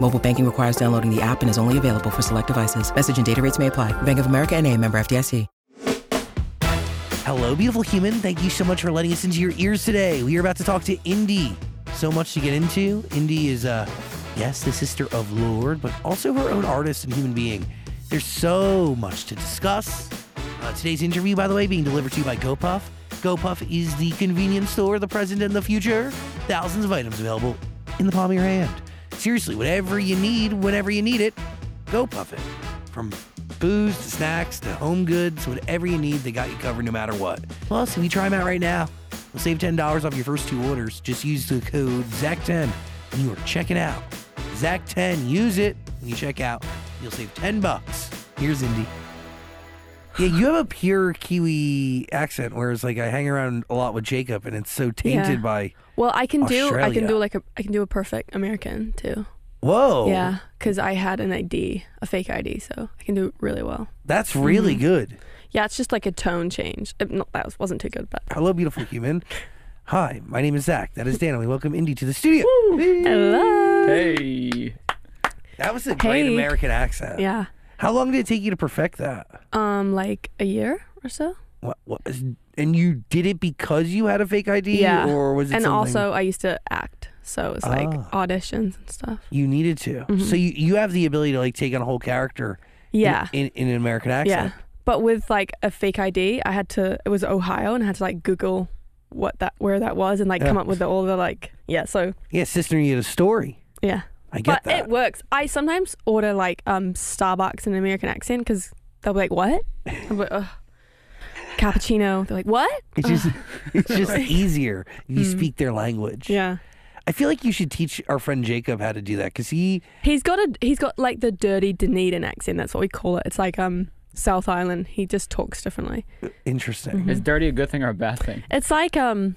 Mobile banking requires downloading the app and is only available for select devices. Message and data rates may apply. Bank of America and a member FDIC. Hello, beautiful human. Thank you so much for letting us into your ears today. We are about to talk to Indy. So much to get into. Indy is, uh, yes, the sister of Lorde, but also her own artist and human being. There's so much to discuss. Uh, today's interview, by the way, being delivered to you by GoPuff. GoPuff is the convenience store of the present and the future. Thousands of items available in the palm of your hand. Seriously, whatever you need, whenever you need it, GoPuff it. From booze to snacks to home goods, whatever you need, they got you covered no matter what. Plus, if you try them out right now, you'll save $10 off your first two orders. Just use the code ZACH10 when you are checking out. ZACH10, use it when you check out. You'll save 10 bucks. Here's Indy. Yeah, you have a pure Kiwi accent, whereas like I hang around a lot with Jacob, and it's so tainted Yeah. by Well, I can do I Australia. can do like a I can do a perfect American too. whoa. Yeah, because I had an ID, a fake ID, so I can do it really well. that's really Mm-hmm. good. Yeah, it's just like a tone change. It, not, that was- wasn't too good, but Hello, beautiful human. Hi, my name is Zach. That is Dan, and we welcome Indy to the studio. hello. Hey. That was a great Hey. American accent. Yeah, How long did it take you to perfect that? um, like a year or so. What, what and you did it because you had a fake ID, Yeah, or was it and something also I used to act, so it was like Ah. auditions and stuff. you needed to? So you, you have the ability to like take on a whole character. in- Yeah, In, in, an American accent. yeah. But with like a fake ID, I had to. It was Ohio, and I had to like Google what that where that was, and like come up with the, all the like yeah. So Yeah, sister, you had a story. yeah. I get but that. it works. I sometimes order like um Starbucks in an American accent because they'll be like, "What?" I'm like, Ugh. Cappuccino. They're like, "What?" It's just it's just easier if you Mm. speak their language. Yeah. I feel like you should teach our friend Jacob how to do that because he He's got a he's got like the dirty Dunedin accent. That's what we call it. It's like um South Island. He just talks differently. interesting. Mm-hmm. Is dirty a good thing or a bad thing? It's like um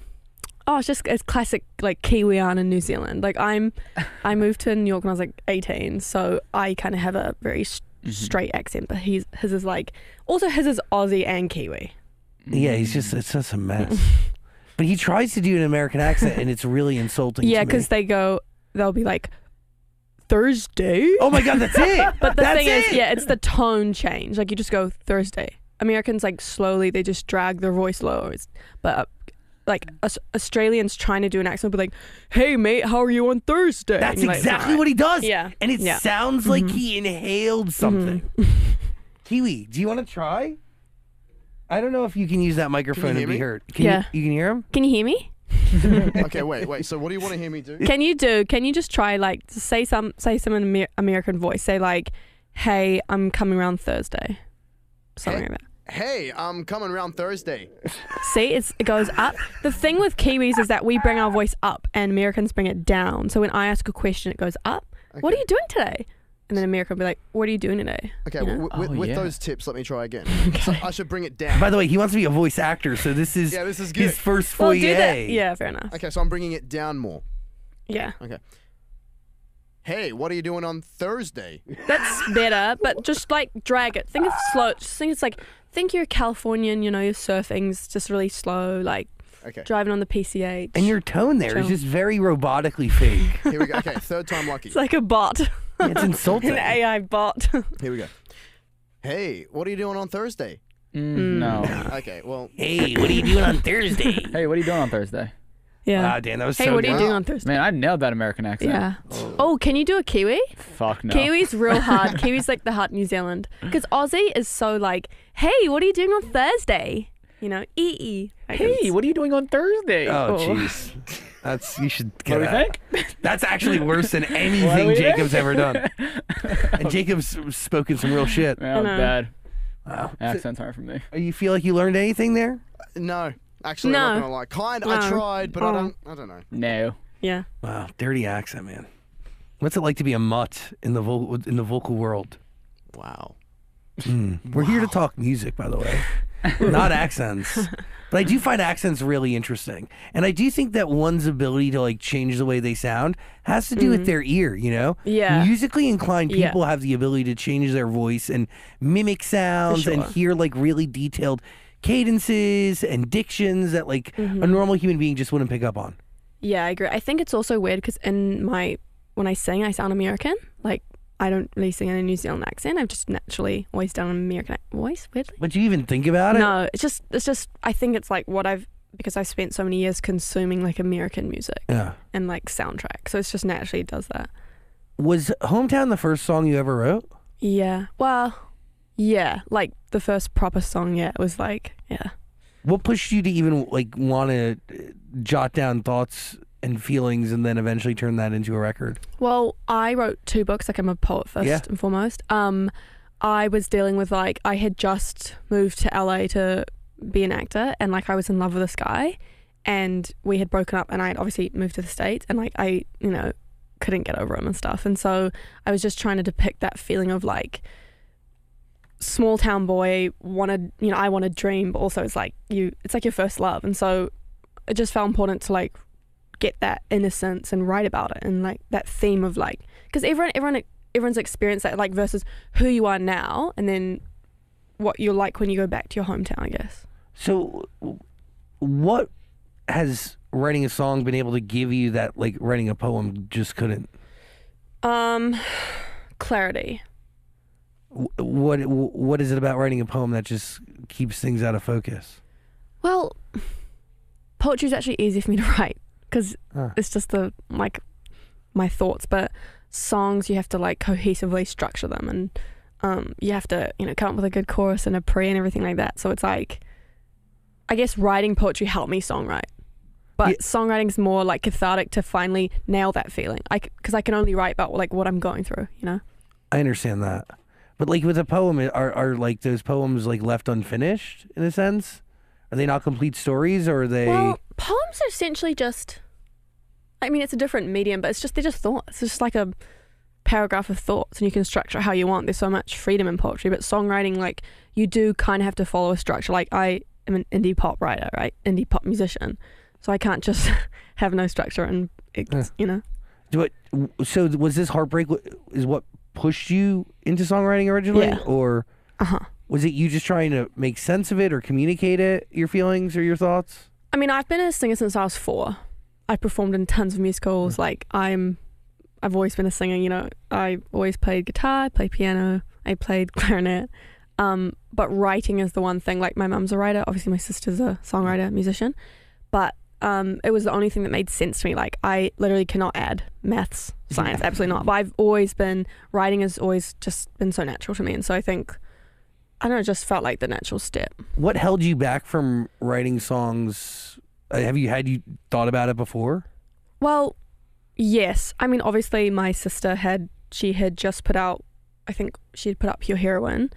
oh, it's just it's classic like Kiwian in New Zealand. Like I'm I moved to New York when I was like 18, so I kind of have a very s mm-hmm. straight accent. But he's his is like also his is Aussie and Kiwi. Yeah, he's just it's just a mess. but he tries to do an American accent and it's really insulting. Yeah, because they go, they'll be like, Thursday. Oh my god, that's it. but the That's thing it. is, yeah, it's the tone change. Like you just go Thursday. Americans like slowly, they just drag their voice lower. It's- But like mm. Aus- Australians trying to do an accent, but like, "Hey mate, how are you on Thursday?" That's exactly what he does. Yeah. And it Yeah. sounds like mm-hmm. he inhaled mm-hmm. something. Kiwi, do you want to try? I don't know if you can use that microphone hear and be me? heard. Can Yeah. You, you can hear him? Can you hear me? okay, wait, wait. So what do you want to hear me do? Can you do? Can you just try like say some say some in Amer- American voice? Say like, "Hey, I'm coming around Thursday." Something Hey. like that. Hey, I'm coming around Thursday. See, it's, it goes up. The thing with Kiwis is that we bring our voice up and Americans bring it down. So when I ask a question, it goes up. What are you doing today? And then America will be like, What are you doing today? Okay, You know? w- w- Oh, with yeah. those tips, let me try again. So I should bring it down. By the way, he wants to be a voice actor, so this is, Yeah, this is good. his first Well, foyer. do that. Yeah, fair enough. Okay, so I'm bringing it down more. Yeah. Okay hey, what are you doing on Thursday? That's better, but just like drag it. Think it's slow. Just think it's like, think you're a Californian, you know, you're surfing's just really slow, like Okay, driving on the PCH. And your tone there is Chill. just very robotically fake. here we go. Okay, third time lucky. It's like a bot, it's insulting. an AI bot. Here we go. Hey, what are you doing on Thursday? Mm, no. Okay, well, Hey, what are you doing on Thursday? hey, what are you doing on Thursday? Yeah. Wow, Dan, that was hey, so what are you good. doing on Thursday? Man, I nailed that American accent. Yeah. Oh, oh can you do a Kiwi? Fuck no. Kiwi's real hard. Kiwi's like the hard New Zealand. Because Aussie is so like, hey, what are you doing on Thursday? you know, ee ee. Hey, it's- what are you doing on Thursday? Oh, Oh. jeez. That's you should get What do you that. think? That's actually worse than What do anything we? Jacob's ever done. And Jacob's spoken some real shit. No, know. bad. Wow. Accents aren't for me. You feel like you learned anything there? No, actually, I'm No. not gonna lie. Kind, I No. tried, but I Oh. don't. I don't know. No. yeah. Wow, dirty accent, man. What's it like to be a mutt in the vocal in the vocal world? Wow. Hmm. We're here to talk music, by the way, not accents. But I do find accents really interesting, and I do think that one's ability to like change the way they sound has to do with mm-hmm. their ear. You know, Yeah. musically inclined Yeah. people have the ability to change their voice and mimic sounds and sure. hear like really detailed cadences and dictions that like Mm-hmm. a normal human being just wouldn't pick up on. Yeah, I agree. I think it's also weird because in my when I sing, I sound American. Like I don't really sing in a New Zealand accent. I've just naturally always done an American voice. Weirdly, But do you even think about it? no, it's just it's just I think it's like what I've because I've spent so many years consuming like American music Yeah. and like soundtrack. So it's just naturally does that. Was hometown the first song you ever wrote? Yeah. Well, yeah. Like the first proper song. Yeah, it was like yeah. What pushed you to even like want to jot down thoughts and feelings and then eventually turn that into a record? Well, I wrote two books. Like I'm a poet first Yeah. and foremost. Um, I was dealing with like I had just moved to LA to be an actor, and like I was in love with this guy, and we had broken up, and I had obviously moved to the states, and like I, you know, couldn't get over him and stuff, and so I was just trying to depict that feeling of like small town boy wanted, you know, I want to dream, but also it's like you, it's like your first love, and so it just felt important to like get that innocence and write about it and like that theme of like because everyone everyone everyone's experienced that like versus who you are now and then what you're like when you go back to your hometown i guess. So, what has writing a song been able to give you that like writing a poem just couldn't? um clarity What what is it about writing a poem that just keeps things out of focus? well poetry is actually easy for me to write because Huh. it's just the like my thoughts but songs you have to like cohesively structure them and um, you have to you know come up with a good chorus and a pre and everything like that so it's like i guess writing poetry helped me songwrite but Yeah. songwriting's more like cathartic to finally nail that feeling i because i can only write about like what i'm going through you know I understand that, but like with a poem, are are like those poems like left unfinished in a sense? Are they not complete stories, or are they? Well, poems are essentially just. I mean, it's a different medium, but it's just they're just thoughts. It's just like a paragraph of thoughts, and you can structure it how you want. There's so much freedom in poetry, but songwriting, like you do kind of have to follow a structure. Like I am an indie pop writer, right? Indie pop musician, so I can't just have no structure and it's, you know. Do it, so was this heartbreak is what pushed you into songwriting originally, Yeah. or Uh huh. was it you just trying to make sense of it or communicate it, your feelings or your thoughts? I mean, I've been a singer since I was four. I've performed in tons of musicals. Like I'm, I've always been a singer. You know, I always played guitar, I played piano, I played clarinet. Um, but writing is the one thing. Like my mum's a writer. Obviously, my sister's a songwriter, musician. But um, it was the only thing that made sense to me. Like I literally cannot add maths, science, absolutely not. But I've always been writing has always just been so natural to me, and so I think. I don't know, it just felt like the natural step. What held you back from writing songs? Uh, have you had you thought about it before? Well, yes. I mean, obviously, my sister had she had just put out. I think she had put up Pure Heroine,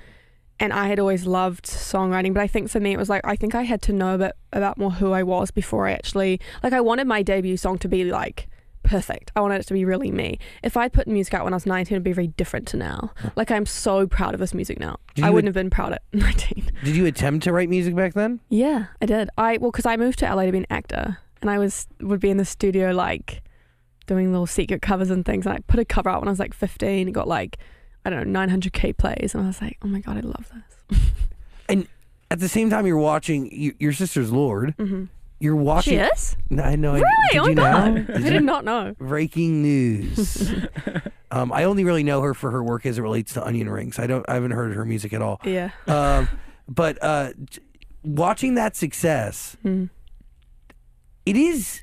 and I had always loved songwriting. But I think for me, it was like I think I had to know a bit about more who I was before I actually like. I wanted my debut song to be like perfect. I wanted it to be really me. If I'd put music out when I was 19, it'd be very different to now. Like I'm so proud of this music now. I wouldn't have been proud at 19. Did you attempt to write music back then? Yeah, I did. I well, because I moved to LA to be an actor, and I was would be in the studio like doing little secret covers and things. And I put a cover out when I was like 15. It got like I don't know 900k plays, and I was like, oh my god, I love this. And at the same time, you're watching y- your sister's Lorde. hmm You're watching. She is No, I know. really. Did oh my you god, know? I Did you- not know. Breaking news. um, I only really know her for her work as it relates to onion rings. I don't. I haven't heard her music at all. Yeah. Um, but uh, watching that success, Mm. it is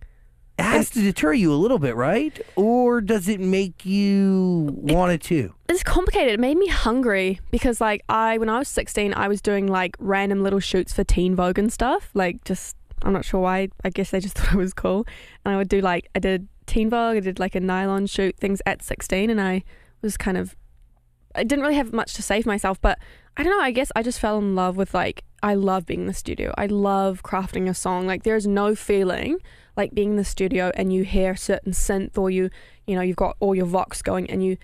has to deter you a little bit, right? Or does it make you want it too? it's complicated. It made me hungry because like I when I was 16, I was doing like random little shoots for Teen Vogue and stuff. Like just I'm not sure why. I guess they just thought it was cool. And I would do like I did Teen Vogue, I did like a nylon shoot things at 16 and I was kind of I didn't really have much to say for myself, but I don't know, I guess I just fell in love with like I love being in the studio. I love crafting a song. Like there's no feeling like being in the studio and you hear a certain synth or you you know, you've got all your vox going and you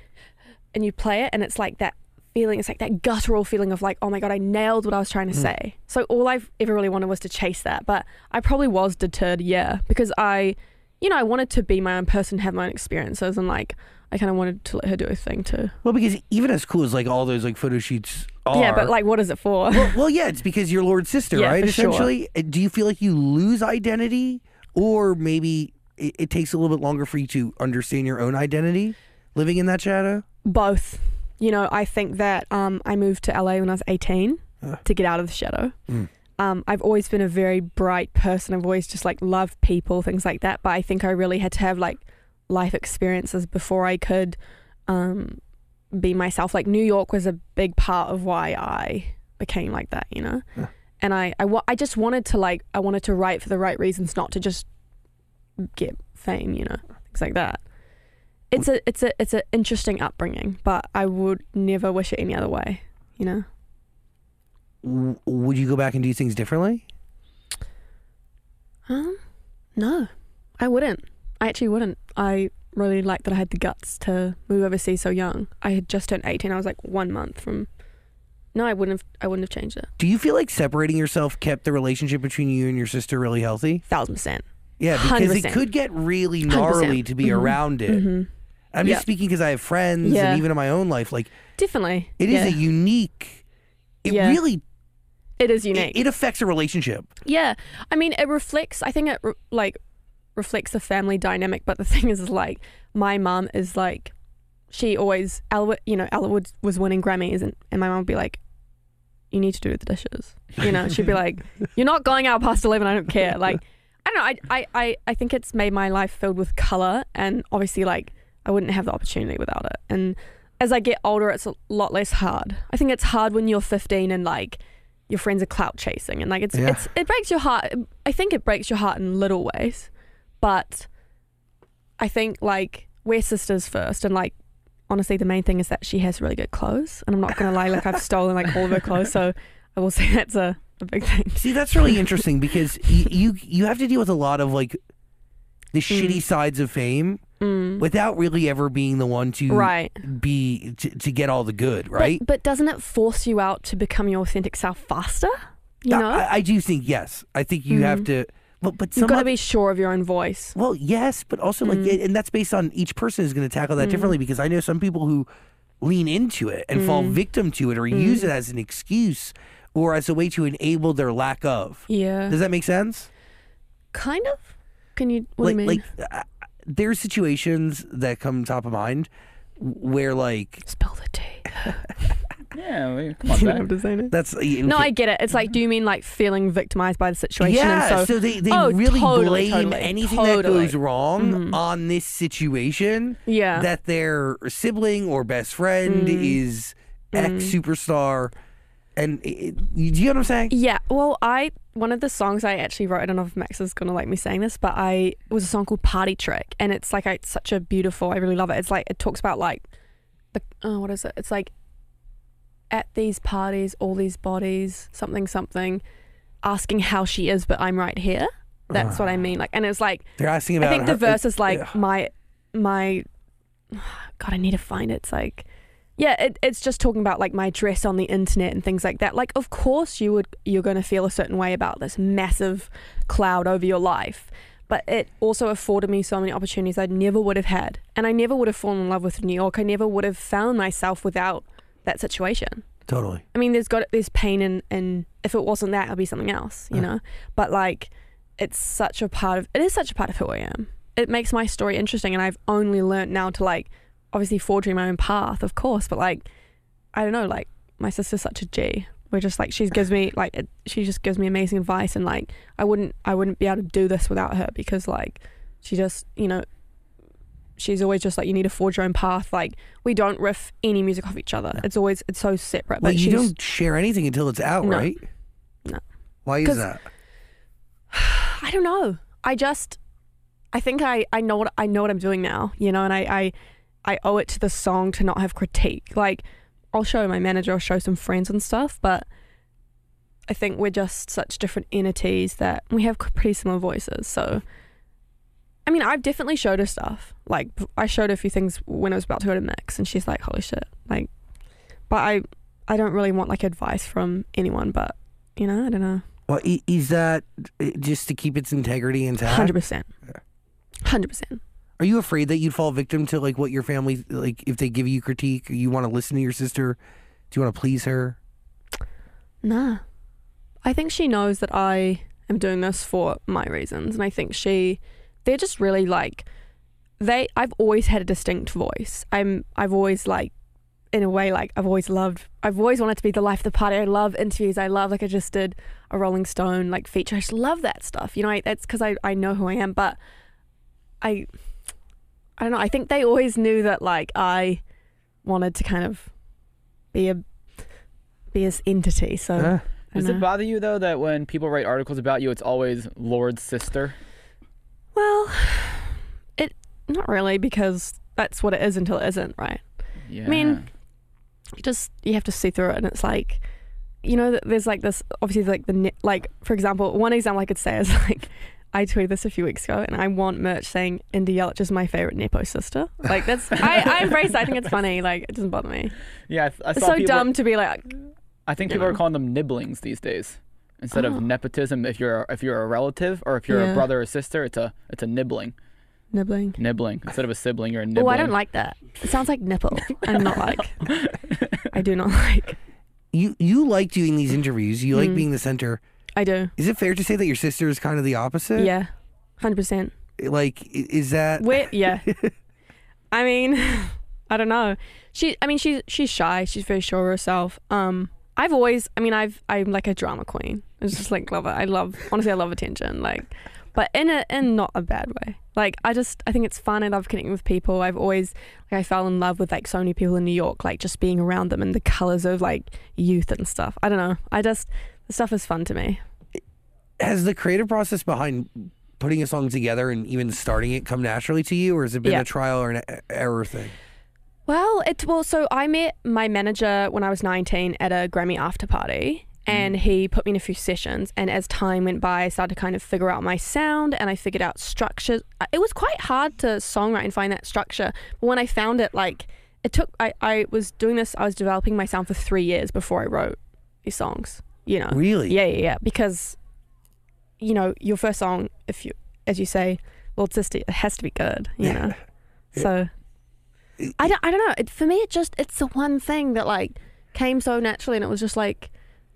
and you play it and it's like that feeling it's like that guttural feeling of like oh my god i nailed what i was trying to mm. say so all i've ever really wanted was to chase that but i probably was deterred yeah because i you know i wanted to be my own person have my own experiences and like i kind of wanted to let her do a thing too Well, because even as cool as like all those like photo shoots are. yeah but like what is it for well, well, yeah, it's because you're Lorde's sister, Yeah, right? for sure. Essentially, Uh, do you feel like you lose identity, or maybe it, it takes a little bit longer for you to understand your own identity, living in that shadow? both you know i think that um, i moved to la when i was 18 to get out of the shadow Mm. um, i've always been a very bright person i've always just like loved people things like that but i think i really had to have like life experiences before i could um, be myself like new york was a big part of why i became like that you know Yeah. and I, I, I just wanted to like i wanted to write for the right reasons not to just get fame you know things like that it's a it's a it's an interesting upbringing, but I would never wish it any other way. You know, would you go back and do things differently? um, no, I wouldn't. I actually wouldn't. I really like that I had the guts to move overseas so young. I had just turned eighteen. I was like one month from. No, I wouldn't have. I wouldn't have changed it. Do you feel like separating yourself kept the relationship between you and your sister really healthy? Thousand percent. Yeah, because it 100%. could get really gnarly 100%. to be Mhm. around it. hmm I'm just speaking because I have friends Yeah. and even in my own life, like Definitely. it is yeah. a unique. It Yeah. really It is it, unique. it affects a relationship. Yeah, I mean, it reflects. I think it like reflects the family dynamic. But the thing is, is like my mum is like, she always Ella, you know, Ella Wood was winning Grammys, and, and my mum would be like, you need to do the dishes. You know, she'd be like, you're not going out past eleven. I don't care. Like, I don't know. I, I, I, I think it's made my life filled with color, and obviously, like, I wouldn't have the opportunity without it. And as I get older, it's a lot less hard. I think it's hard when you're 15 and like your friends are clout chasing, and like it's Yeah. it's it breaks your heart. I think it breaks your heart in little ways, but I think like we're sisters first, and like honestly, the main thing is that she has really good clothes, and I'm not gonna lie, like I've stolen like all of her clothes, so I will say that's a, a big thing. See, that's really interesting because y- you you have to deal with a lot of like the shitty sides of fame Mm. without really ever being the one to Right. be to, to get all the good, right? But, but doesn't it force you out to become your authentic self faster? You know, I, I do think yes. I think you have Mhm. to. Well, but you've got to be sure of your own voice. Well, yes, but also like, Mm. and that's based on each person is going to tackle that Mm. differently because I know some people who lean into it and fall Mm. victim to it or use it as an excuse or as a way to enable their lack of. Yeah, Does that make sense? kind of. Can you? What like, do you mean? like uh, there's situations that come top of mind where like Spill the tea. Yeah, we, come on, You don't have to say it. that's No, I get it. It's like, do you mean like feeling victimized by the situation? yeah. and so, so they they Oh, really totally, blame totally, anything that goes wrong Mhm. on this situation. yeah, that their sibling or best friend Mm. is ex superstar. And it, it- do you know what I'm saying? yeah. Well, I one of the songs I actually wrote. I don't know if Max is gonna like me saying this, but I it was a song called Party Trick, and it's like it's such a beautiful. I really love it. It's like it talks about like the oh, what is it? It's like at these parties, all these bodies, something something, asking how she is, but I'm right here. That's what I ah. mean. Like, and it's like They're asking about. I think the verse is like Ugh. my my God, I need to find it. It's like yeah, it, it's just talking about like my dress on the internet and things like that. Like, of course you would you're going to feel a certain way about this massive cloud over your life, but it also afforded me so many opportunities I never would have had, and I never would have fallen in love with New York. I never would have found myself without that situation. totally. I mean, there's got there's pain and in if it wasn't that, it'd be something else, you Uh. know. But like, it's such a part of it is such a part of who I am. It makes my story interesting, and I've only learnt now to like, obviously forging my own path, of course. But like, I don't know, like my sister's such a G. We're just like she gives me like it, she just gives me amazing advice, and like I wouldn't I wouldn't be able to do this without her because like She just, you know, she's always just like, you need to forge your own path. Like, we don't riff any music off each other. It's always, it's so separate. Well, but you don't share anything until it's out, No. right? No. Why is that? I don't know. I just, I think I, I know what I know what I'm doing now, you know, and I, I, I owe it to the song to not have critique. Like, I'll show my manager, I'll show some friends and stuff, but I think we're just such different entities that we have pretty similar voices. So, I mean, I've definitely showed her stuff. Like, I showed her a few things when I was about to go to mix, and she's like, "Holy shit!" Like, but I, I don't really want like advice from anyone, but you know, I don't know. Well, is that just to keep its integrity intact? Hundred percent. Hundred percent. Are you afraid that you'd fall victim to like what your family like if they give you critique? You want to listen to your sister? Do you want to please her? Nah. I think she knows that I am doing this for my reasons, and I think she, they're just really like, they. I've always had a distinct voice. I'm. I've always like, in a way, like I've always loved. I've always wanted to be the life of the party. I love interviews. I love like I just did a Rolling Stone like feature. I just love that stuff. You know, I, that's because I I know who I am, but I. I don't know. I think they always knew that like I wanted to kind of be a be this entity. So Huh? Does know. it bother you though that when people write articles about you, it's always Lorde's sister? Well, it not really because that's what it is until it isn't, right? Yeah. mean, You just you have to see through it, and it's like, you know, there's like this obviously like the like for example, one example I could say is like. I tweeted this a few weeks ago, and I want merch saying Indy Yelich is my favorite Nepo sister. Like that's I, I embrace. It. I think it's funny. Like it doesn't bother me. yeah, I, I It's so people. dumb to be like, I think people are calling them nibblings these days instead Oh. of nepotism. If you're if you're a relative or if you're Yeah. a brother or sister, it's a it's a nibbling. nibbling. Nibbling instead of a sibling, you're a nibbling. Oh, I don't like that. It sounds like nipple. I'm not like. I do not like. You you like doing these interviews. You like Mm. being the center. I do. Is it fair to say that your sister is kind of the opposite? Yeah, hundred percent. Like, is that? Where? Yeah. I mean, I don't know. She. I mean, she's she's shy. She's very sure of herself. Um, I've always. I mean, I've. I'm like a drama queen. It's just like love it. I love. Honestly, I love attention. Like, but in a in not a bad way. Like, I just. I think it's fun. I love connecting with people. I've always. Like, I fell in love with like so many people in New York. Like, just being around them and the colors of like youth and stuff. I don't know. I just. The stuff is fun to me. Has the creative process behind putting a song together and even starting it come naturally to you, or has it been Yeah. a trial or an error thing? Well, it well, so I met my manager when I was 19 at a Grammy after party. And he put me in a few sessions, and as time went by, I started to kind of figure out my sound, and I figured out structures. It was quite hard to songwrite and find that structure, but when I found it, like it took. I I was doing this. I was developing my sound for three years before I wrote these songs. You know, Really? yeah, yeah, yeah. Because, you know, your first song, if you, as you say, Lorde Sister, it has to be good, you know. so, I don't, I don't know. It, for me, it just, it's the one thing that like came so naturally, and it was just like,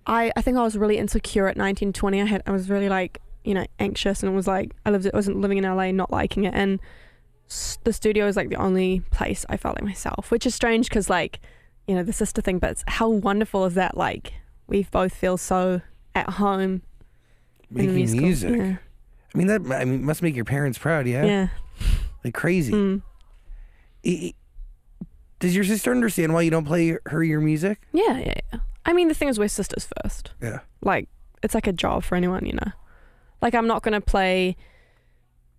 I, I think I was really insecure at 19, 20. I had, I was really like, you know, anxious, and it was like, I lived, I wasn't living in LA, not liking it, and the studio is like the only place I felt like myself, which is strange because like, you know, the sister thing, but how wonderful is that? Like, we both feel so at home Making music. Yeah. I mean, that I mean must make your parents proud. Yeah. Yeah. Like crazy. Mm. I- I- does your sister understand why you don't play her your music? Yeah, yeah, yeah. I mean, the thing is, we're sisters first. Yeah. Like, it's like a job for anyone, you know. Like, I'm not gonna play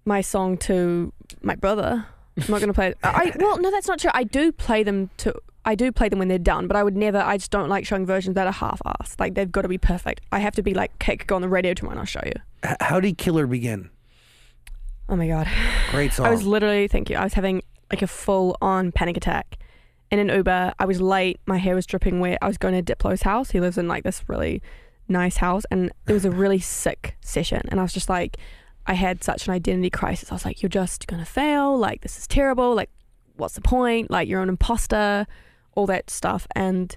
my song to my brother. I'm not gonna play. I well, no, that's not true. I do play them to. I do play them when they're done, but I would never. I just don't like showing versions that are half-assed. Like they've got to be perfect. I have to be like, "Kick, go on the radio tomorrow, and I'll show you." H- how did Killer begin? Oh my god. Great song. I was literally, thank you. I was having like a full on panic attack in an Uber. I was late. My hair was dripping wet. I was going to Diplo's house. He lives in like this really nice house. And it was a really sick session. And I was just like, I had such an identity crisis. I was like, you're just to fail. Like, this is terrible. Like, what's the point? Like, you're an imposter, all that stuff. And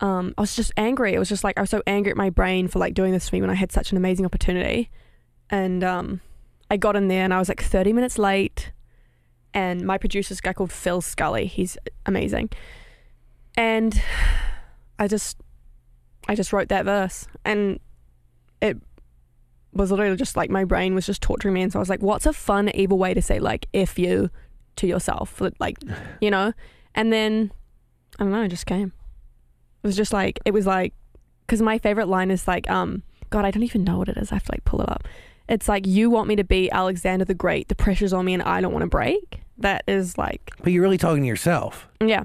um, I was just angry. It was just like, I was so angry at my brain for like doing this to me when I had such an amazing opportunity. And um, I got in there and I was like 30 minutes late. And my producer's a guy called Phil Scully. He's amazing. And I just, I just wrote that verse, and it was literally just like my brain was just torturing me, and so I was like, "What's a fun, evil way to say like if you to yourself?" Like, you know. And then I don't know, it just came. It was just like it was like because my favorite line is like, um, God, I don't even know what it is. I have to like pull it up. It's like you want me to be Alexander the Great. The pressure's on me, and I don't want to break. That is like, But you're really talking to yourself. yeah,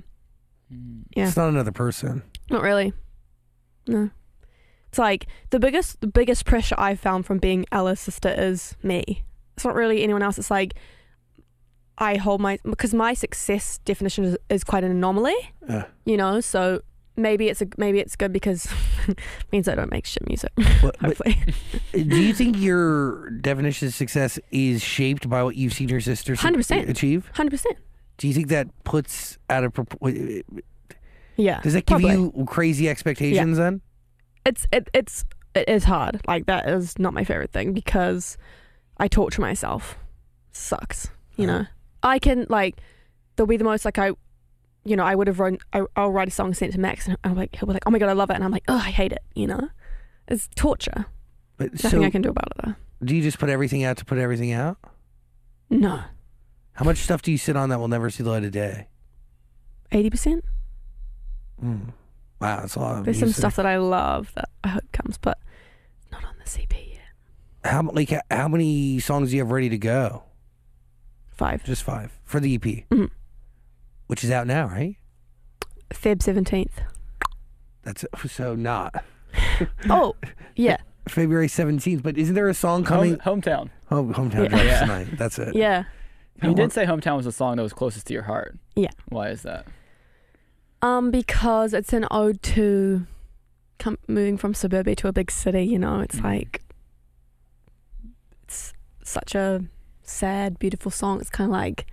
Mm. Yeah. It's not another person. not really. No, it's like the biggest, the biggest pressure I've found from being Ella's sister is me. It's not really anyone else. It's like I hold my because my success definition is, is quite an anomaly. Uh, You know, so maybe it's a maybe it's good because it means I don't make shit music. Hopefully. do you think your definition of success is shaped by what you've seen your sister 100%. achieve? Hundred percent. Do you think that puts out of proportion? Yeah. Does that give probably. you crazy expectations then? It's it, it's it is hard. Like that is not my favorite thing because I torture myself. Sucks. You Uh-huh. know. I can like there'll be the most like I you know, I would have run I, I'll write a song it to Max and I'm like he'll be like, Oh my god, I love it and I'm like, Oh, I hate it, you know? It's torture. But Nothing so, I can do about it though. do you just put everything out to put everything out? No. How much stuff do you sit on that will never see the light of day? Eighty percent? Mm. Wow, that's a lot. Of There's some stuff that I love that I hope comes, but not on the EP yet. How like how many songs do you have ready to go? Five. Just five for the EP, Mhm. Which is out now, right? Feb seventeenth. That's so not Oh, yeah. February seventeenth. But isn't there a song coming? Home, hometown. Home, hometown Yeah. drops Yeah. tonight. That's it. Yeah. You did say hometown was the song that was closest to your heart. Yeah. Why is that? Um, because it's an ode to com- moving from suburbia to a big city. You know, it's Mhm. like it's such a sad, beautiful song. It's kind of like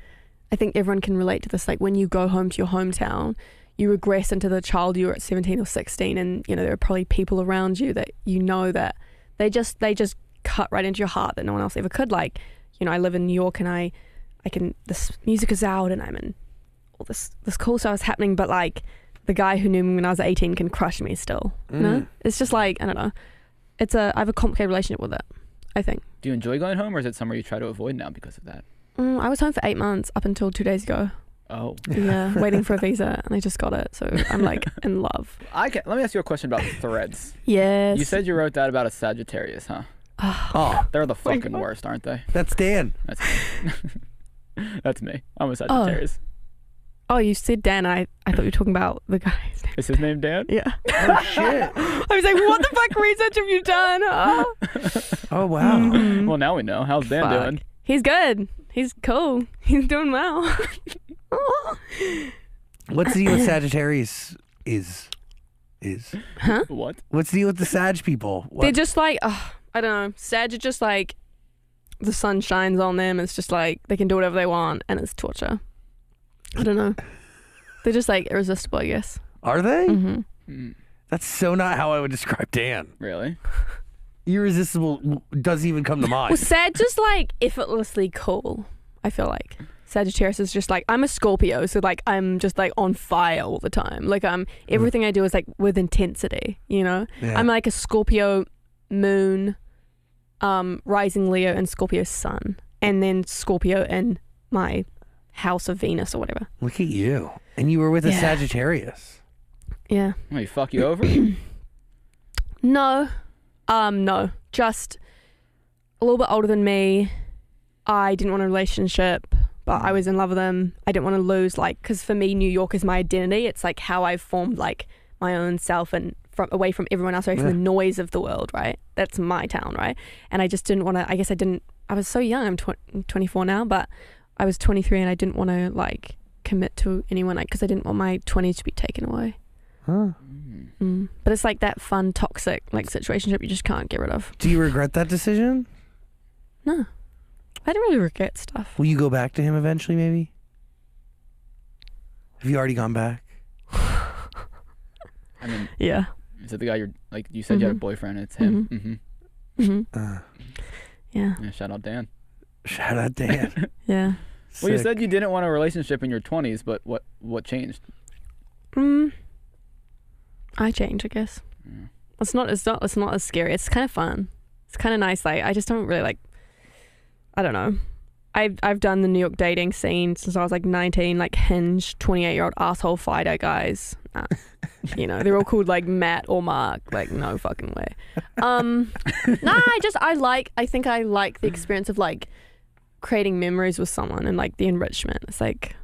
I think everyone can relate to this. Like when you go home to your hometown, you regress into the child you were at seventeen or sixteen, and you know there are probably people around you that you know that they just they just cut right into your heart that no one else ever could. Like, you know, I live in New York, and I I can this music is out, and I'm in all this this cool stuff is happening, but like the guy who knew me when I was 18 can crush me still. You know? Mm. It's just like I don't know. It's a I have a complicated relationship with it. I think. Do you enjoy going home, or is it somewhere you try to avoid now because of that? Mm, I was home for eight months up until two days ago. Oh, Yeah, waiting for a visa, and I just got it, so I'm like in love. I can. Let me ask you a question about threads. Yes. You said you wrote that about a Sagittarius, huh? Oh, They're the fucking God. worst, aren't they? that's Dan. That's me. That's me. I'm a Sagittarius. Oh, you said Dan. I I thought you were talking about the guy. Is his name Dan? Yeah. Oh shit. I was like, what the fuck research have you done? Ah. Oh wow. Mhm. Well, now we know. How's Dan Fuck. doing? He's good. He's cool. He's doing well. What's the deal with Sagittarius? Is is huh? What? what's the deal with the Sag people? What? They're just like, ugh, I don't know. Sag are just like the sun shines on them. It's just like they can do whatever they want, and it's torture. I don't know. They're just like irresistible, I guess. Are they? hmm Mm, That's so not how I would describe Dan. really? Irresistible doesn't even come to mind. Well, mind. Sag just like effortlessly cool. I feel like Sagittarius is just like I'm a Scorpio, so like I'm just like on fire all the time. Like I'm everything I do is like with intensity. You know, Yeah. I'm like a Scorpio moon, um, rising Leo, and Scorpio sun, and then Scorpio in my house of Venus or whatever. Look at you. And you were with a Yeah. Sagittarius. Yeah. Oh, he fuck you over? No, um, no, just a little bit older than me. I didn't want a relationship, but I was in love with him. I didn't want to lose, like, because for me, New York is my identity. It's like how I've formed like my own self and from away from everyone else, away from Yeah. the noise of the world. Right, that's my town, right? And I just didn't want to. I guess I didn't. I was so young. I'm tw- 24 now, but I was 23 and I didn't want to like commit to anyone, like, because I didn't want my 20s to be taken away. Huh. Mm. Mm. But it's like that fun, toxic, like situationship you just can't get rid of. Do you regret that decision? No, I don't really regret stuff. Will you go back to him eventually, maybe? Have you already gone back? I mean, Yeah. is it the guy you're like? You said you had a Mhm. boyfriend. It's him. hmm hmm Uh, Yeah. Yeah. Shout out Dan. shout out Dan. Yeah. Well, you said you didn't want a relationship in your 20s, but what what changed? Mm. I change, I guess. Yeah. It's not. It's not. It's not as scary. It's kind of fun. It's kind of nice. Like I just don't really like. I don't know. I've I've done the New York dating scene since I was like 19, like Hinge, 28 year old asshole Fido guys. Nah. you know, they're all called like Matt or Mark. Like no fucking way. Um, nah, I just I like. I think I like the experience of like creating memories with someone and like the enrichment. It's like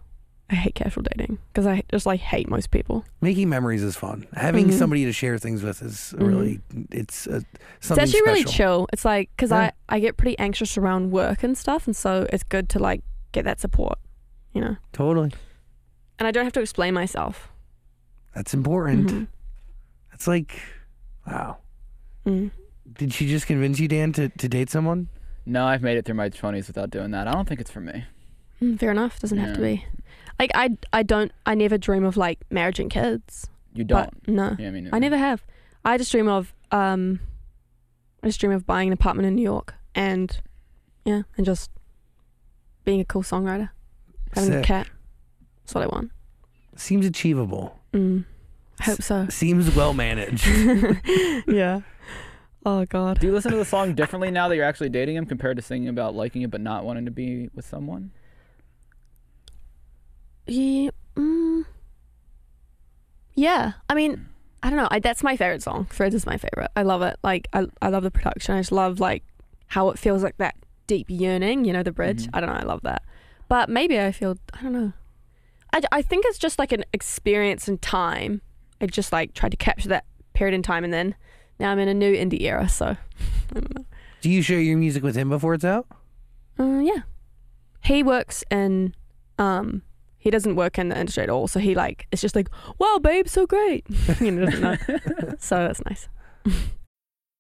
I hate casual dating because I just like hate most people. Making memories is fun. Having Mhm. somebody to share things with is really it's uh, It's something actually really chill. It's like because Yeah. I I get pretty anxious around work and stuff, and so it's good to like get that support. You know, Totally, and I don't have to explain myself. that's important. Mhm. It's like, wow. Mm. Did she just convince you, Dan, to, to date someone? No, I've made it through my 20s without doing that. I don't think it's for me. Mm, fair enough. Doesn't have to be. Like I I don't I never dream of like marriage and kids. You don't. But no, yeah, I mean, I never have. I just dream of um, I just dream of buying an apartment in New York and yeah, and just being a cool songwriter, having Sick. a cat. That's what I want. Seems achievable. Mm. I hope so. Seems well managed. yeah. Oh God. Do you listen to the song differently now that you're actually dating him compared to singing about liking it but not wanting to be with someone? Yeah. Mm, yeah. I mean, I don't know. I, that's my favorite song. Threads is my favorite. I love it. Like, I, I love the production. I just love like how it feels like that deep yearning. You know, the bridge. Mhm. I don't know. I love that. But maybe I feel. I don't know. I, I think it's just like an experience in time. I just like tried to capture that period in time, and then now I'm in a new indie era. So I don't know. Do you share your music with him before it's out? Uh, yeah. He works in um he doesn't work in the industry at all, so he like it's just like, Wow babe, so great You know, doesn't know. so that's nice.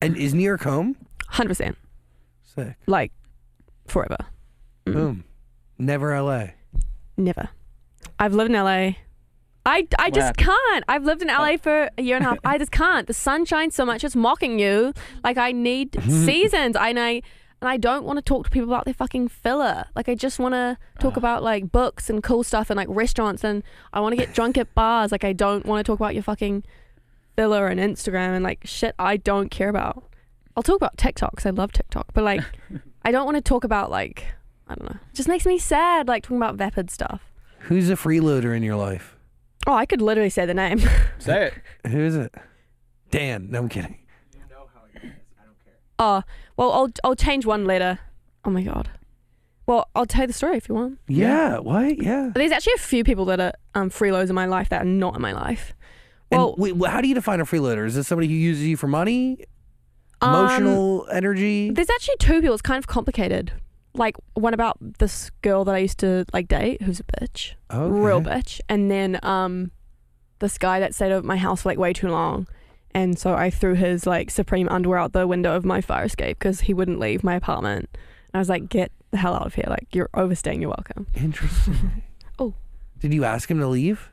And is New York home? Hundred percent. Sick. Like forever. Mm. Boom. Never LA. Never. I've lived in LA. I, I just happened? can't. I've lived in LA for a year and a half. I just can't. The sun shines so much, it's mocking you. Like I need seasons. I and I and I don't want to talk to people about their fucking filler. Like I just want to talk about like books and cool stuff and like restaurants and I want to get drunk at bars. Like I don't want to talk about your fucking filler and Instagram and like shit I don't care about. I'll talk about TikTok 'cause I love TikTok, but like I don't want to talk about like I don't know. It just makes me sad like talking about vapid stuff. Who's a freeloader in your life? Oh, I could literally say the name. Say it. Who is it? Dan. No, I'm kidding. i oh, well, I'll I'll change one letter. Oh my god. Well, I'll tell you the story if you want. Yeah. What? Yeah. There's actually a few people that are um, freeloaders in my life that are not in my life. And Well, wait, how do you define a freeloader? Is this somebody who uses you for money, um, emotional energy? There's actually two people. It's kind of complicated. Like one about this girl that I used to like date, who's a bitch, Okay. real bitch, and then um, this guy that stayed at my house for like way too long, and so I threw his like Supreme underwear out the window of my fire escape because he wouldn't leave my apartment. And I was like, "Get the hell out of here! Like you're overstaying your welcome." Interesting. Oh. Did you ask him to leave?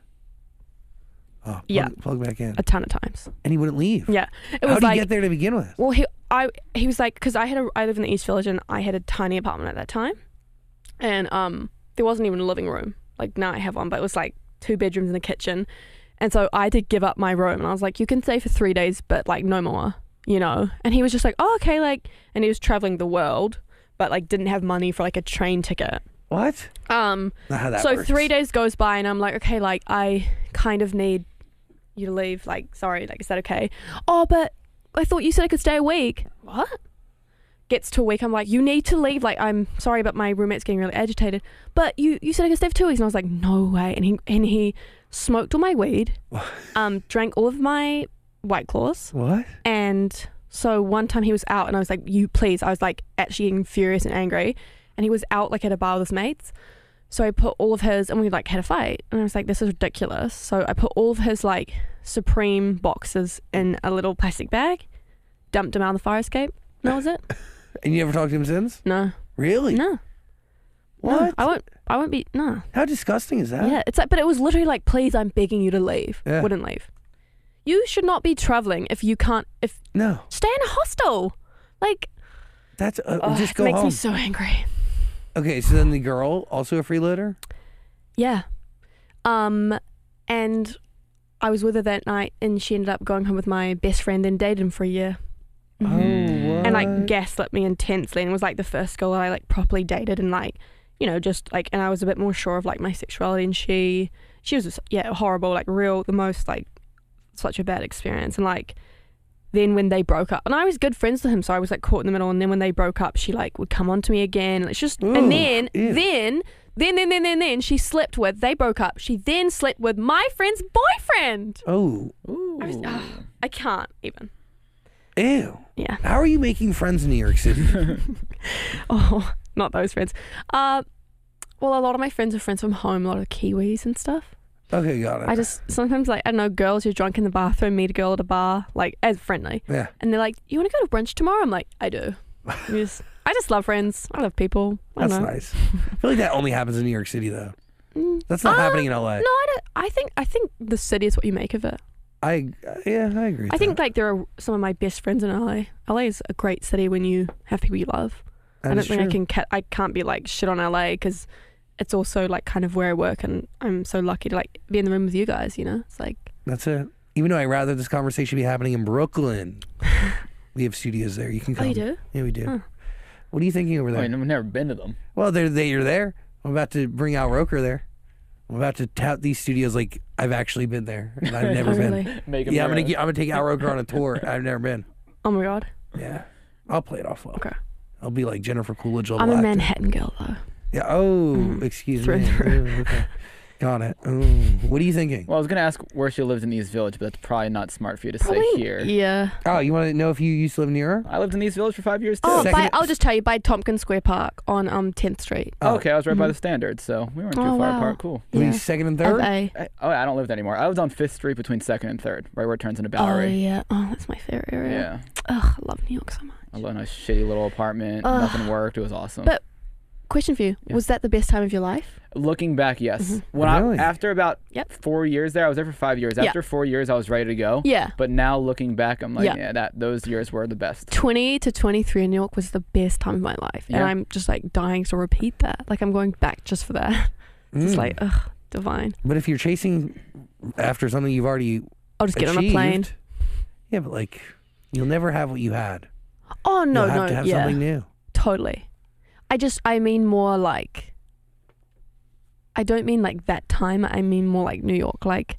Oh, plug, Yeah. Plug back in. A ton of times. And he wouldn't leave. Yeah, it was How did like you get there to begin with? Well, he I he was like because I had a I live in the East Village and I had a tiny apartment at that time, and um there wasn't even a living room. Like now I have one, but it was like two bedrooms and a kitchen, and so I did give up my room and I was like, you can stay for three days, but like no more, you know. And he was just like, oh okay, like, and he was traveling the world, but like didn't have money for like a train ticket. What? Um, Not how that so works. three days goes by and I'm like, okay, like I kind of need you to leave. Like, sorry, like is that okay? Oh, but I thought you said I could stay a week. What? Gets to a week, I'm like, you need to leave. Like, I'm sorry, but my roommate's getting really agitated. But you, you said I could stay for two weeks, and I was like, no way. And he and he smoked all my weed, um, drank all of my white claws, What? and so one time he was out and I was like, You please. I was like actually getting furious and angry. And he was out like at a bar with his mates. So I put all of his and we like had a fight. And I was like, This is ridiculous. So I put all of his like Supreme boxes in a little plastic bag, dumped them out on the fire escape. And that was it. And you never talked to him since? No, Really? no, no. What? I won't. I won't be. No. How disgusting is that? Yeah, it's like, but it was literally like, please, I'm begging you to leave. Yeah. Wouldn't leave. You should not be traveling if you can't. If No. stay in a hostel. Like, That's uh, ugh, just it go makes home. me so angry. Okay, so then the girl also a freeloader? Yeah. Um, and I was with her that night, and she ended up going home with my best friend and dated him for a year. Oh, what? Mm-hmm. and like gaslit me intensely and was like the first girl that I like properly dated and like you know just like and I was a bit more sure of like my sexuality and she she was just, yeah horrible like real the most like such a bad experience and like then when they broke up and I was good friends with him so I was like caught in the middle and then when they broke up she like would come on to me again it's just Ooh, and then ew. then then then then then then she slept with they broke up she then slept with my friend's boyfriend Oh, Ooh. I, was, ugh, I can't even ew. yeah How are you making friends in New York City? Oh, not those friends. Uh, well, a lot of my friends are friends from home, a lot of Kiwis and stuff. Okay, got it. I just sometimes like I don't know girls who're drunk in the bathroom meet a girl at a bar like as friendly, yeah. and they're like, "You want to go to brunch tomorrow?" I'm like, "I do." I just, I just love friends. I love people. I That's know. nice. I feel like that only happens in New York City though. Mm. That's not Uh, happening in LA. No, I don't. I think I think the city is what you make of it. I yeah, I agree. I think that. like there are some of my best friends in LA. LA is a great city when you have people you love. That I don't think I can ca- I can't be like shit on LA because it's also like kind of where I work and I'm so lucky to like be in the room with you guys. You know, it's like That's it. Even though I'd rather this conversation be happening in Brooklyn, we have studios there. You can oh, come. oh come. you do Yeah, we do. Huh. What are you thinking over I there? mean, I've never been to them. Well, they're they you're there. I'm about to bring out Roker there. I'm about to tout these studios like I've actually been there and I've never oh been. really Yeah, I'm gonna get, I'm gonna take Al Roker on a tour. I've never been. oh my god Yeah, I'll play it off well. Okay. I'll be like Jennifer Coolidge. level I'm a. Manhattan girl though Yeah. Oh, Mm, excuse through me. Ooh, okay. Got it. Ooh. What are you thinking? Well, I was gonna ask where she lives in East Village, but that's probably not smart for you to Probably say here. yeah Oh, you want to know if you used to live near her? I lived in East Village for five years too. oh Second- by, I'll just tell you by Tompkins Square Park on um 10th Street Oh, okay, I was right by Mhm. the standard, so we weren't too Oh, far wow. apart. Cool. Were you yeah second and third? I, oh, I don't live there anymore. I lived on Fifth Street between Second and Third, right where it turns into Bowery. oh Bowery. yeah oh that's my favorite area yeah. Ugh, I love New York so much I lived in a shitty little apartment. Ugh. Nothing worked. It was awesome. But- question for you Yeah. was that the best time of your life Looking back, yes. Mhm. When Really? I after about Yep. four years there, I was there for five years. Yeah. After four years, I was ready to go. yeah But now looking back, I'm like, Yeah. yeah, that those years were the best. 20 to 23 in New York was the best time of my life. And I'm just like dying to repeat that. Like I'm going back just for that. It's Mm. like, ugh, divine. But if you're chasing after something you've already I'll just get on a plane. Yeah, but like you'll never have what you had. Oh, no, you'll have no. to have yeah, something new. totally. I just, I mean more like, I don't mean like that time. I mean more like New York. Like,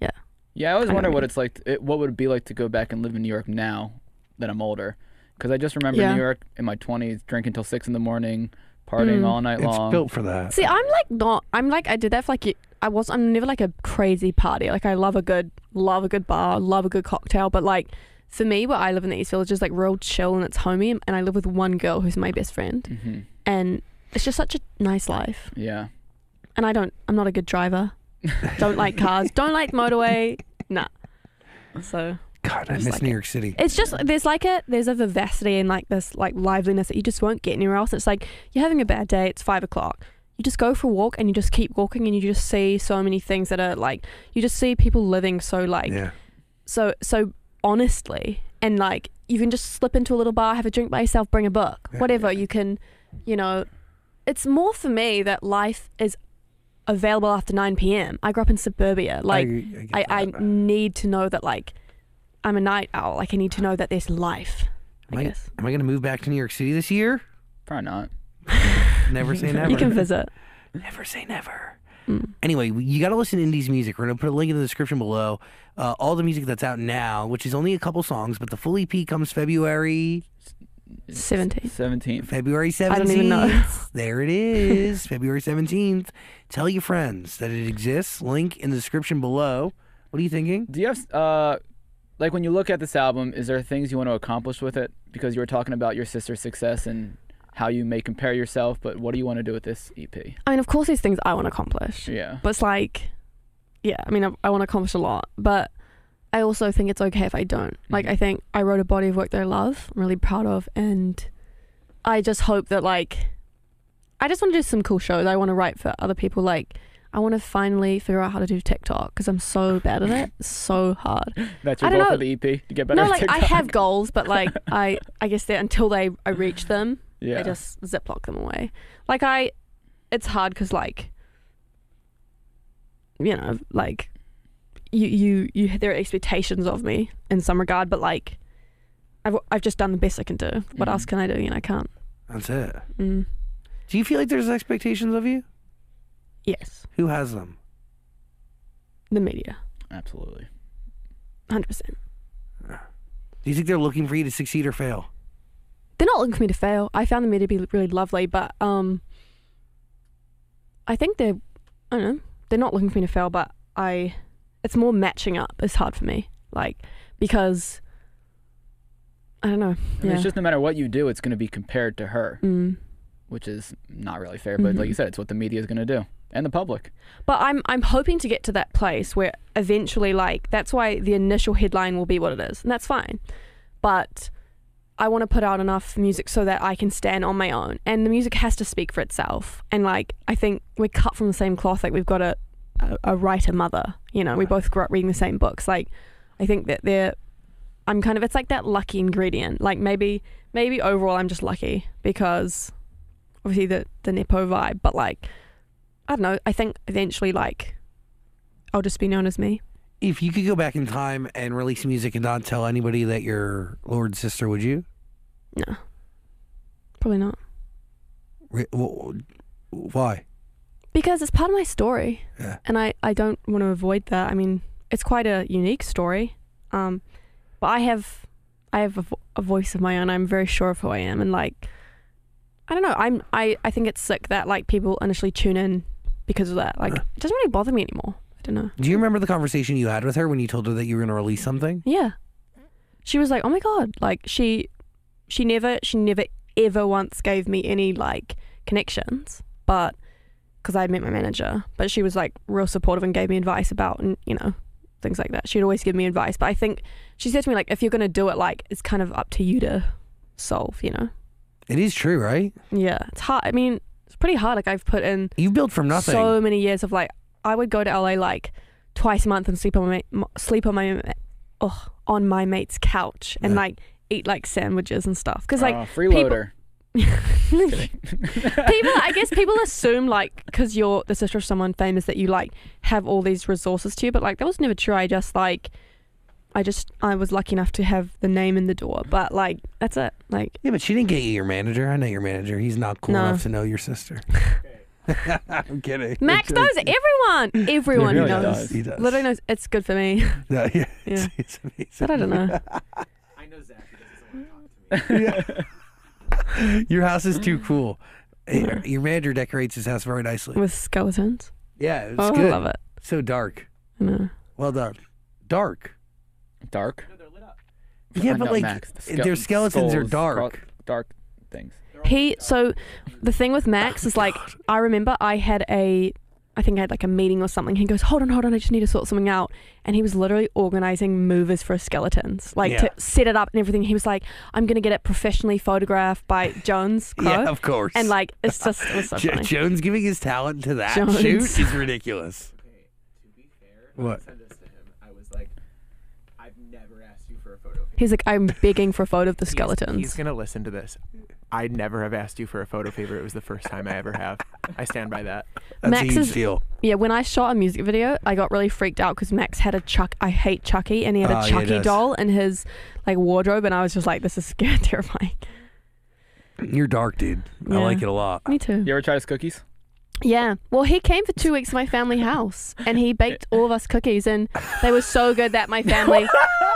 Yeah, Yeah, I always I wonder what mean. it's like. To, it, what would it be like to go back and live in New York now that I'm older? Because I just remember Yeah. New York in my 20s, drinking till six in the morning, partying Mm. all night long. It's built for that. see, I'm like not, I'm like, I did that for like, I was, I'm never like a crazy party. Like, I love a good, love a good bar, love a good cocktail. But like, for me, where I live in the East Village is like real chill and it's homey. And I live with one girl who's my best friend. hmm And it's just such a nice life. Yeah. and I don't. I'm not a good driver. don't like cars. Don't like motorway. Nah. So God, I miss like New it. York City. it's just there's like a there's a vivacity and like this like liveliness that you just won't get anywhere else. It's like you're having a bad day. It's five o'clock. You just go for a walk and you just keep walking and you just see so many things that are like you just see people living so like yeah. so so honestly and like you can just slip into a little bar have a drink by yourself bring a book Yeah. whatever you can you know it's more for me that life is available after 9 p.m i grew up in suburbia like I, i, I, that. need to know that like i'm a night owl like i need to know that there's life Am i I, guess am I going to move back to New York City this year? Probably not. Never say never. you can visit Never say never. Mm. Anyway, you got to listen to Indy's music. We're going to put a link in the description below. Uh, all the music that's out now, which is only a couple songs, but the full EP comes February 17th. 17th. February 17th. I don't even know. There it is, February 17th. Tell your friends that it exists. Link in the description below. What are you thinking? Do you have, uh, like, when you look at this album, is there things you want to accomplish with it? Because you were talking about your sister's success and how you may compare yourself, but what do you want to do with this EP? i mean of course there's things i want to accomplish Yeah. But it's like, yeah, I mean, I, I want to accomplish a lot, but I also think it's okay if I don't. Like, Mhm. I think I wrote a body of work that I love, I'm really proud of, and I just hope that like I just want to do some cool shows. I want to write for other people. Like I want to finally figure out how to do TikTok because I'm so bad at it. So hard. That's your goal for the EP to get better. no, at like I have goals, but like I I guess that until they I reach them, Yeah. I just ziplock them away. Like I, it's hard because like, you know, like you you you there are expectations of me in some regard, but like, I've I've just done the best I can do. What Mhm. else can I do? You know, I can't. That's it. Mm. Do you feel like there's expectations of you? Yes, Who has them? the media, Absolutely. hundred percent. Do you think they're looking for you to succeed or fail? They're not looking for me to fail. I found the media to be really lovely, but um, I think they're I don't know. They're not looking for me to fail, but I, it's more matching up is hard for me. Like because I don't know. I mean, Yeah. It's just no matter what you do, it's going to be compared to her, Mm. which is not really fair. But like Mhm. you said, it's what the media is going to do, and the public. But I'm I'm hoping to get to that place where eventually like that's why the initial headline will be what it is. And that's fine. But I want to put out enough music so that I can stand on my own. And the music has to speak for itself. And like I think we're cut from the same cloth. Like we've got a a, a writer mother, you know, we both grew up reading the same books. Like I think that they're I'm kind of it's like that lucky ingredient. Like maybe maybe overall I'm just lucky because obviously the the Nepo vibe, but like I don't know. I think eventually, like, I'll just be known as me. If you could go back in time and release music and not tell anybody that you're Lorde's sister, would you? No, probably not, Re- wh- Why? because it's part of my story, Yeah. and I I don't want to avoid that. I mean, it's quite a unique story, um, but I have I have a, vo- a voice of my own. I'm very sure of who I am, and like, I don't know. I'm I I think it's sick that like people initially tune in because of that. Like, it doesn't really bother me anymore. Know. Do you remember the conversation you had with her when you told her that you were going to release something? Yeah. She was like, "Oh my god!" Like she, she never, she never ever once gave me any like connections, but because I had met my manager, but she was like real supportive and gave me advice about and you know things like that. She'd always give me advice, but I think she said to me like, "If you're gonna do it, like it's kind of up to you to solve," you know? It is true, right? Yeah, it's hard. I mean, it's pretty hard. Like I've put in You built from nothing. so many years of like I would go to LA like twice a month and sleep on my sleep on my oh, on my mate's couch and Yeah. like eat like sandwiches and stuff because like Uh, freeloader. people I guess people assume like because you're the sister of someone famous that you like have all these resources to you but like that was never true I just like I just I was lucky enough to have the name in the door but like that's it like yeah, but she didn't get you your manager. I know your manager. He's not cool No. enough to know your sister. I'm kidding. Max knows everyone everyone He really knows does. He does. literally knows it's good for me No, yeah, Yeah. It's, it's amazing. but I don't know I know Zach. He doesn't talk to me. Your house is too cool. Your your manager decorates his house very nicely. with skeletons Yeah, it's oh good. I love it So dark. I know. Well done. Dark. Dark. No, they're lit up. Yeah, but know, like Max, the their skeletons are dark. dark things. He so oh, the thing with Max oh is like I remember I had a I think I had like a meeting or something. He goes, "Hold on, hold on, I just need to sort something out." And he was literally organizing movers for skeletons, like Yeah. to set it up and everything. He was like, "I'm gonna get it professionally photographed by Jones Crow." Yeah, of course. And like it's just it was so Jo- funny. Jones giving his talent to that Jones. shoot is ridiculous. Okay, to be fair, What? I said this to him, I was like, I've never asked you for a photo. He's like, "I'm begging for a photo of the He's- skeletons." He's, gonna listen to this. I'd never have asked you for a photo favor. It was the first time I ever have. I stand by that. That's Max a huge is- deal. Yeah, when I shot a music video, I got really freaked out because Max had a Chuck. I hate Chucky, and he had Oh, a ah, yeah, Chucky does. doll in his like wardrobe, and I was just like, "This is scary, terrifying." You're dark, dude. I like it a lot. Me too. You ever try his cookies? Yeah. Well, he came for two weeks to my family house, and he baked all of us cookies, and they were so good that my family.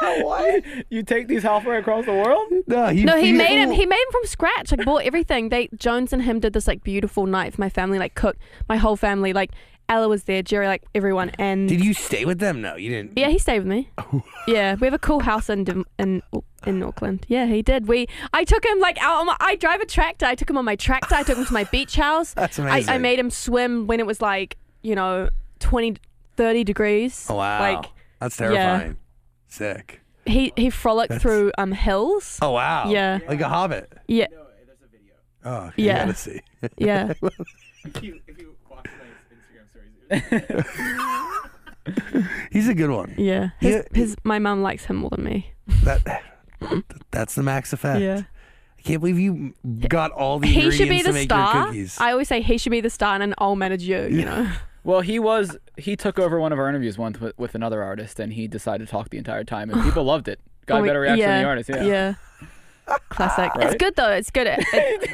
what? You take these halfway across the world? No, he, no, he made him. He made him from scratch. Like bought everything. They Jones and him did this like beautiful night for my family. Like cooked my whole family. Like Ella was there, Jerry, like everyone, and Did you stay with them? No, you didn't. Yeah, he stayed with me. Oh. yeah, we have a cool house in Dim- in in Auckland. Yeah, he did. We I took him like out. On my, I drive a tractor. I took him on my tractor. I took him to my beach house. That's I, amazing. I made him swim when it was like you know 20, 30 degrees. Oh wow, Like that's yeah. terrifying. Sick. he he frolicked That's- through um hills. Oh wow. Yeah. Like a hobbit. Yeah. No, there's a video. Oh, you Yeah. gotta see. Yeah. If you, if you watch my Instagram stories, He's a good one. Yeah. His, Yeah. his my mum likes him more than me. That that's the max effect. Yeah. I can't believe you got all the He ingredients should be to the make your star. cookies. I always say he should be the star and I'll manage you, you know. Well, he was. He took over one of our interviews once with, with another artist, and he decided to talk the entire time, and people loved it. Got Oh, a better reaction yeah, than the artist. Yeah. Yeah. Classic. It's good though. It's good. It-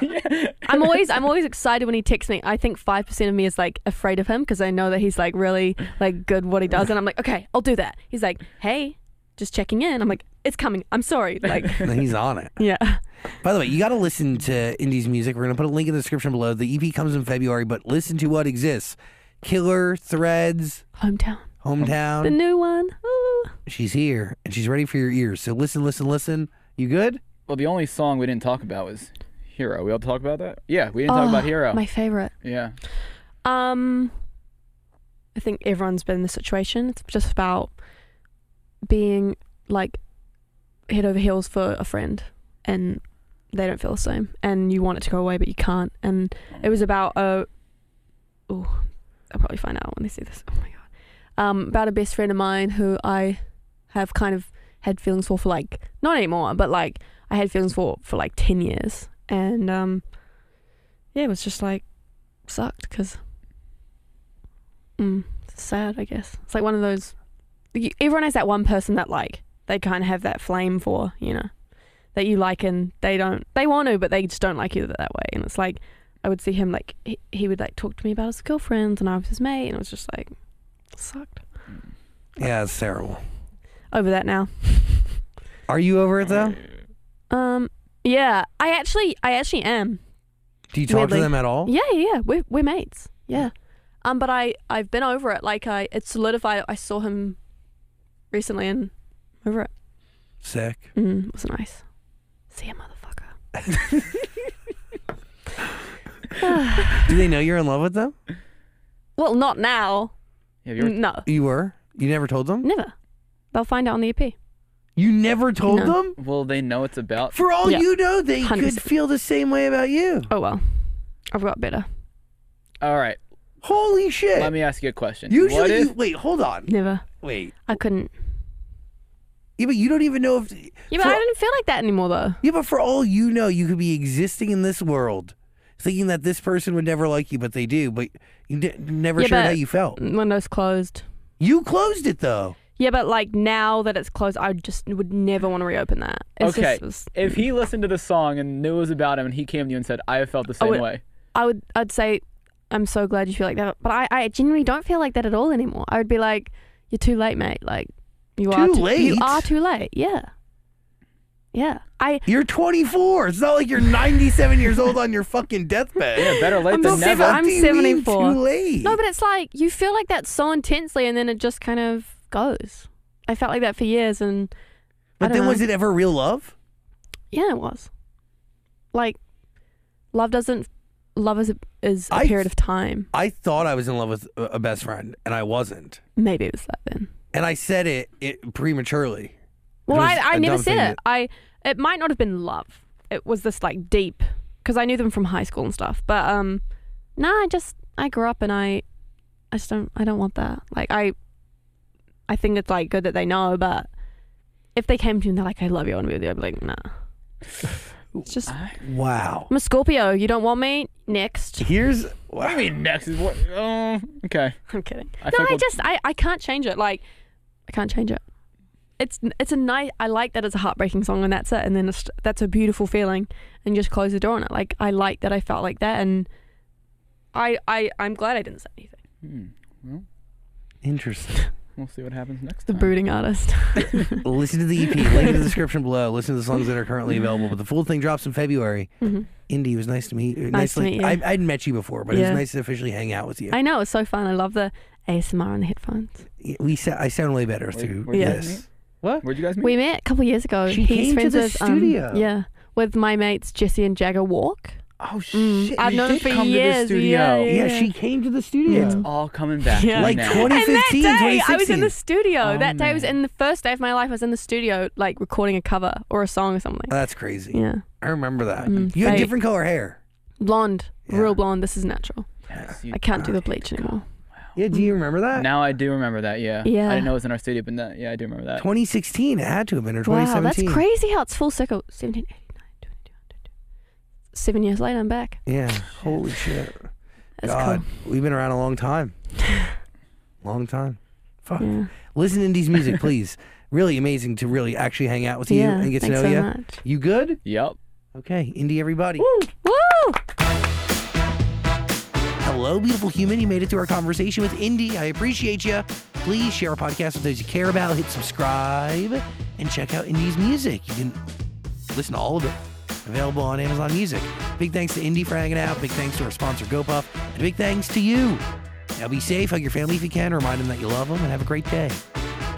it- I'm always I'm always excited when he texts me. I think five percent of me is like afraid of him because I know that he's like really like good what he does, and I'm like, okay, I'll do that. He's like, hey, just checking in. I'm like, it's coming. I'm sorry. Like, he's on it. yeah. By the way, you got to listen to Indy's music. We're going to put a link in the description below. The EP comes in February, but listen to what exists. Killer, Threads, Hometown. Hometown. The new one. Ooh. She's here and she's ready for your ears. So listen, listen, listen. You good? Well, the only song we didn't talk about was "Hero." We all talk about that. Yeah, we didn't talk Oh, about "Hero." My favorite. Yeah. Um, I think everyone's been in this situation. It's just about being like head over heels for a friend, and they don't feel the same, and you want it to go away, but you can't. And it was about a. Oh, I'll probably find out when they see this. Oh my god. Um, about a best friend of mine who I have kind of had feelings for for like not anymore, but like I had feelings for for like ten years, and um, yeah, it was just like sucked because mm, sad, I guess. It's like one of those. Everyone has that one person that like they kind of have that flame for, you know, that you like, and they don't. They want to, but they just don't like you that way. And it's like I would see him like he, he would like talk to me about his girlfriends, and I was his mate, and it was just like sucked. Yeah, it's terrible. Over that now. Are you over it though? Um. Yeah, I actually, I actually am. Do you talk Weirdly. to them at all? Yeah, yeah, yeah. We're we're mates. Yeah. Um, but I I've been over it. Like I, it's solidified. I saw him recently and over it. Sick. Mm, it was nice. See ya, motherfucker. Do they know you're in love with them? Well, not now. Have you ever, No, You were? You never told them? never. They'll find out on the EP. You never told No. them? Well, they know it's about? For all Yeah. you know, they could 100%. feel the same way about you. Oh well, I've got better. All right. Holy shit. Let me ask you a question. Usually, what if you, wait, hold on. Never. Wait. I couldn't. Yeah, but you don't even know if. Yeah, but for, I didn't feel like that anymore though. Yeah, but for all you know, you could be existing in this world, thinking that this person would never like you, but they do. But you d- never Yeah, shared how you felt. Windows closed. You closed it though. Yeah, but like now that it's closed, I just would never want to reopen that. It's Okay, Just, was- if he listened to the song and knew it was about him, and he came to you and said, "I have felt the I same would- way," I would I'd say I'm so glad you feel like that, but I, I genuinely don't feel like that at all anymore. I would be like, you're too late, mate. Like you are Too late. You are too late. Yeah, yeah. I You're 24. It's not like you're 97 years old on your fucking deathbed. yeah, better late I'm than seven- never. I'm What do you mean 74. Too late. no, but it's like you feel like that so intensely, and then it just kind of goes. I felt like that for years, and I but don't then know. was it ever real love? yeah, it was. Like love doesn't love is a, is a I- period of time. I thought I was in love with a a best friend, and I wasn't. Maybe it was that then. And I said it, it prematurely. Well, It was I, I a never dumb said thing it. that- I it might not have been love. It was this like deep because I knew them from high school and stuff. But um, nah, I just I grew up and I I just don't I don't want that. Like I I think it's like good that they know, but if they came to me and they're like, "I love you, I want to be with you," I'd be like, "Nah." It's just Wow. I'm a Scorpio. You don't want me next. Here's What do you mean next is what? Oh, okay. I'm kidding. I no, I just I, I can't change it. Like I can't change it. It's it's a nice. I like that it's a heartbreaking song and that's it. And then it's, that's a beautiful feeling and just close the door on it. Like I like that I felt like that and I I I'm glad I didn't say anything. Hmm. Well, interesting. we'll see what happens next The time. brooding artist. Listen to the EP. Link in the description below. Listen to the songs that are currently available. But the full thing drops in February. Mhm. Indy, it was nice to meet. Nice to nicely- meet you. I, I'd met you before, but it was nice to officially hang out with you. I know it was so fun. I love the ASMR on the headphones. we sa- I sound way better Where- through where'd this. meet? What? Where'd you guys meet? We met a couple years ago. She He's came to friends the with, um, studio. yeah, with my mates Jesse and Jagger Walk. oh Mm, shit! I've known him for come to years, the studio. yeah, Yeah, yeah. she came to the studio. It's all coming back. Yeah. Like now. 20 And that 2015, day, I was in the studio. Oh, that day was in the first day of my life. I was in the studio, like recording a cover or a song or something. That's crazy. yeah, I remember that. Mm, you had fate. different color hair. Blonde, Yeah. real blonde. This is natural. Yes, I can't do the bleach anymore. Yeah, do you remember that? Now I do remember that. Yeah. Yeah. I didn't know it was in our studio, but that, yeah, I do remember that. 2016. It had to have been or Wow, 2017. that's crazy how it's full circle. 17, 18, 19, 20, 22. Seven years later, I'm back. Yeah. Holy shit. That's God, we've been around a long time. long time. Fuck. Yeah. Listen to Indy's music, please. really amazing to really actually hang out with you yeah. and get to thanks know so you. much. You good? Yep. Okay, Indy, everybody. Woo! Hello, beautiful human. You made it through our conversation with Indy. I appreciate you. Please share our podcast with those you care about. Hit subscribe and check out Indy's music. You can listen to all of it. Available on Amazon Music. Big thanks to Indy for hanging out. Big thanks to our sponsor, GoPuff. And big thanks to you. Now be safe. Hug your family if you can. Remind them that you love them and have a great day.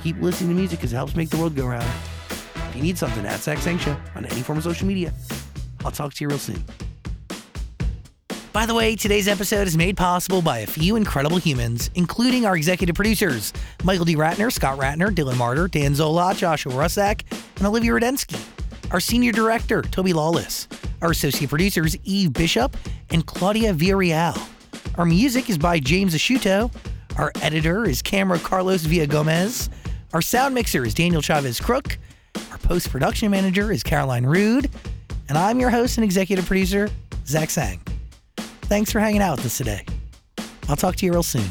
Keep listening to music because it helps make the world go round. If you need something, at Show on any form of social media. I'll talk to you real soon. By the way, today's episode is made possible by a few incredible humans, including our executive producers, Michael D. Ratner, Scott Ratner, Dylan Martyr, Dan Zola, Joshua Rusak, and Olivia Rudensky. Our senior director, Toby Lawless. Our associate producers, Eve Bishop and Claudia Villarreal. Our music is by James Ashuto. Our editor is Camera Carlos Villa Gomez. Our sound mixer is Daniel Chavez Crook. Our post production manager is Caroline Rude. And I'm your host and executive producer, Zach Sang. Thanks for hanging out with us today. I'll talk to you real soon.